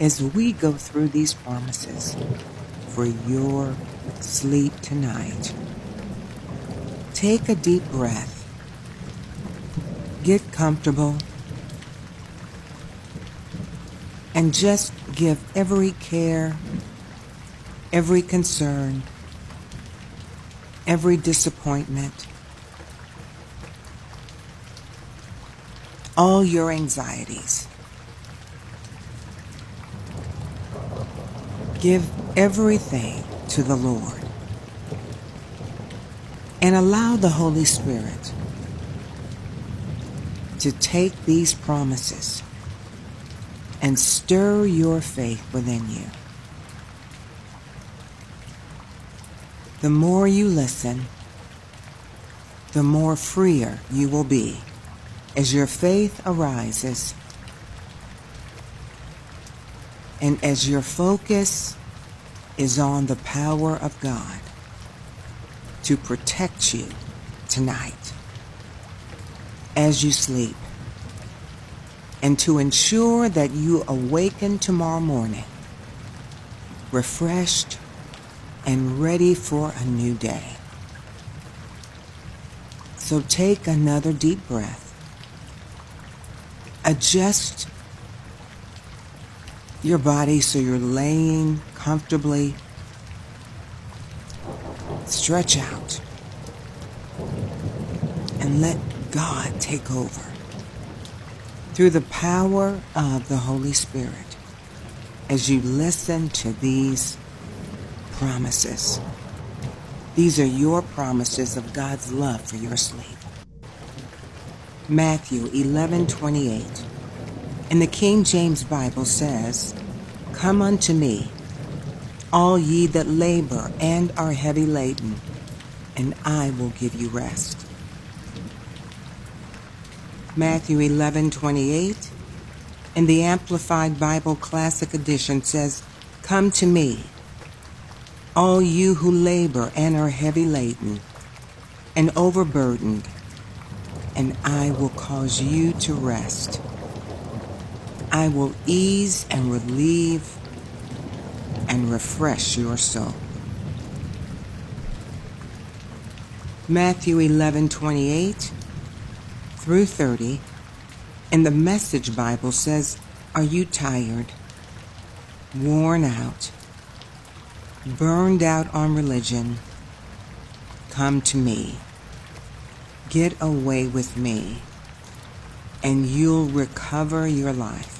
as we go through these promises for your sleep tonight. Take a deep breath. Get comfortable. And just give every care, every concern, every disappointment, all your anxieties. Give everything to the Lord and allow the Holy Spirit to take these promises and stir your faith within you. The more you listen, the more freer you will be as your faith arises and as your focus is on the power of God to protect you tonight as you sleep and to ensure that you awaken tomorrow morning refreshed and ready for a new day. So take another deep breath. Adjust your body so you're laying comfortably. Stretch out and let God take over through the power of the Holy Spirit as you listen to these promises. These are your promises of God's love for your sleep. Matthew 11:28 in the King James Bible says, Come unto me, all ye that labor and are heavy laden, and I will give you rest. Matthew 11:28 in the Amplified Bible Classic Edition says, Come to me, all you who labor and are heavy laden and overburdened, and I will cause you to rest. I will ease and relieve and refresh your soul. Matthew 11:28 through 30 in the Message Bible says, "Are you tired, worn out, burned out on religion? Come to me. Get away with me, and you'll recover your life."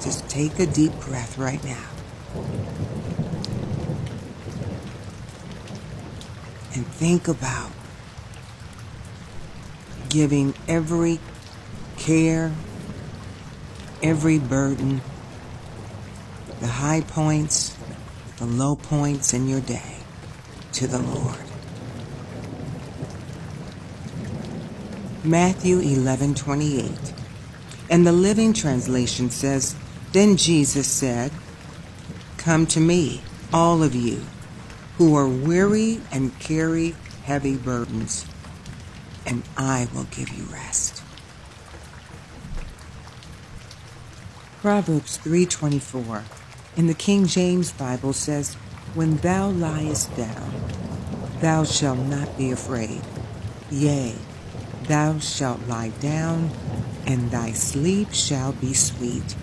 Just take a deep breath right now. And think about giving every care, every burden, the high points, the low points in your day to the Lord. Matthew 11:28. And the Living Translation says, then Jesus said, Come to me, all of you who are weary and carry heavy burdens, and I will give you rest. Proverbs 3:24 in the King James Bible says, "When thou liest down, thou shalt not be afraid. Yea, thou shalt lie down, and thy sleep shall be sweet."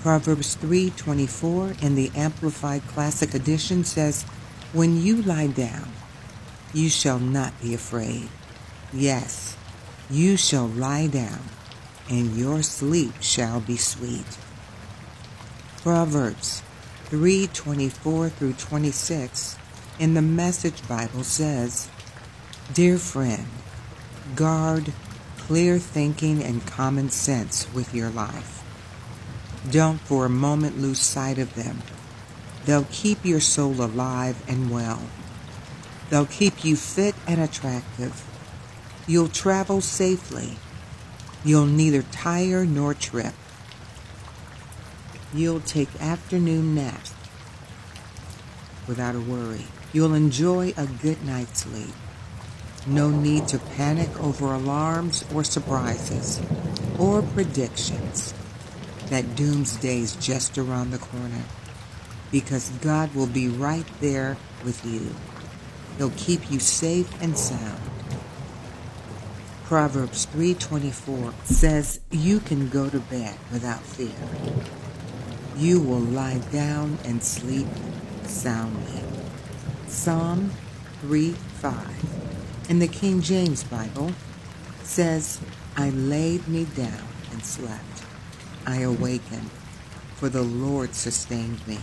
Proverbs 3:24 in the Amplified Classic Edition says, "When you lie down, you shall not be afraid. Yes, you shall lie down, and your sleep shall be sweet." Proverbs 3:24 through 26 in the Message Bible says, "Dear friend, guard clear thinking and common sense with your life." Don't for a moment lose sight of them. They'll keep your soul alive and well. They'll keep you fit and attractive. You'll travel safely. You'll neither tire nor trip. You'll take afternoon naps without a worry. You'll enjoy a good night's sleep. No need to panic over alarms or surprises or predictions that doomsday's just around the corner because God will be right there with you. He'll keep you safe and sound. Proverbs 3:24 says you can go to bed without fear. You will lie down and sleep soundly. Psalm 3:5 in the King James Bible says, I laid me down and slept. I awakened, for the Lord sustained me.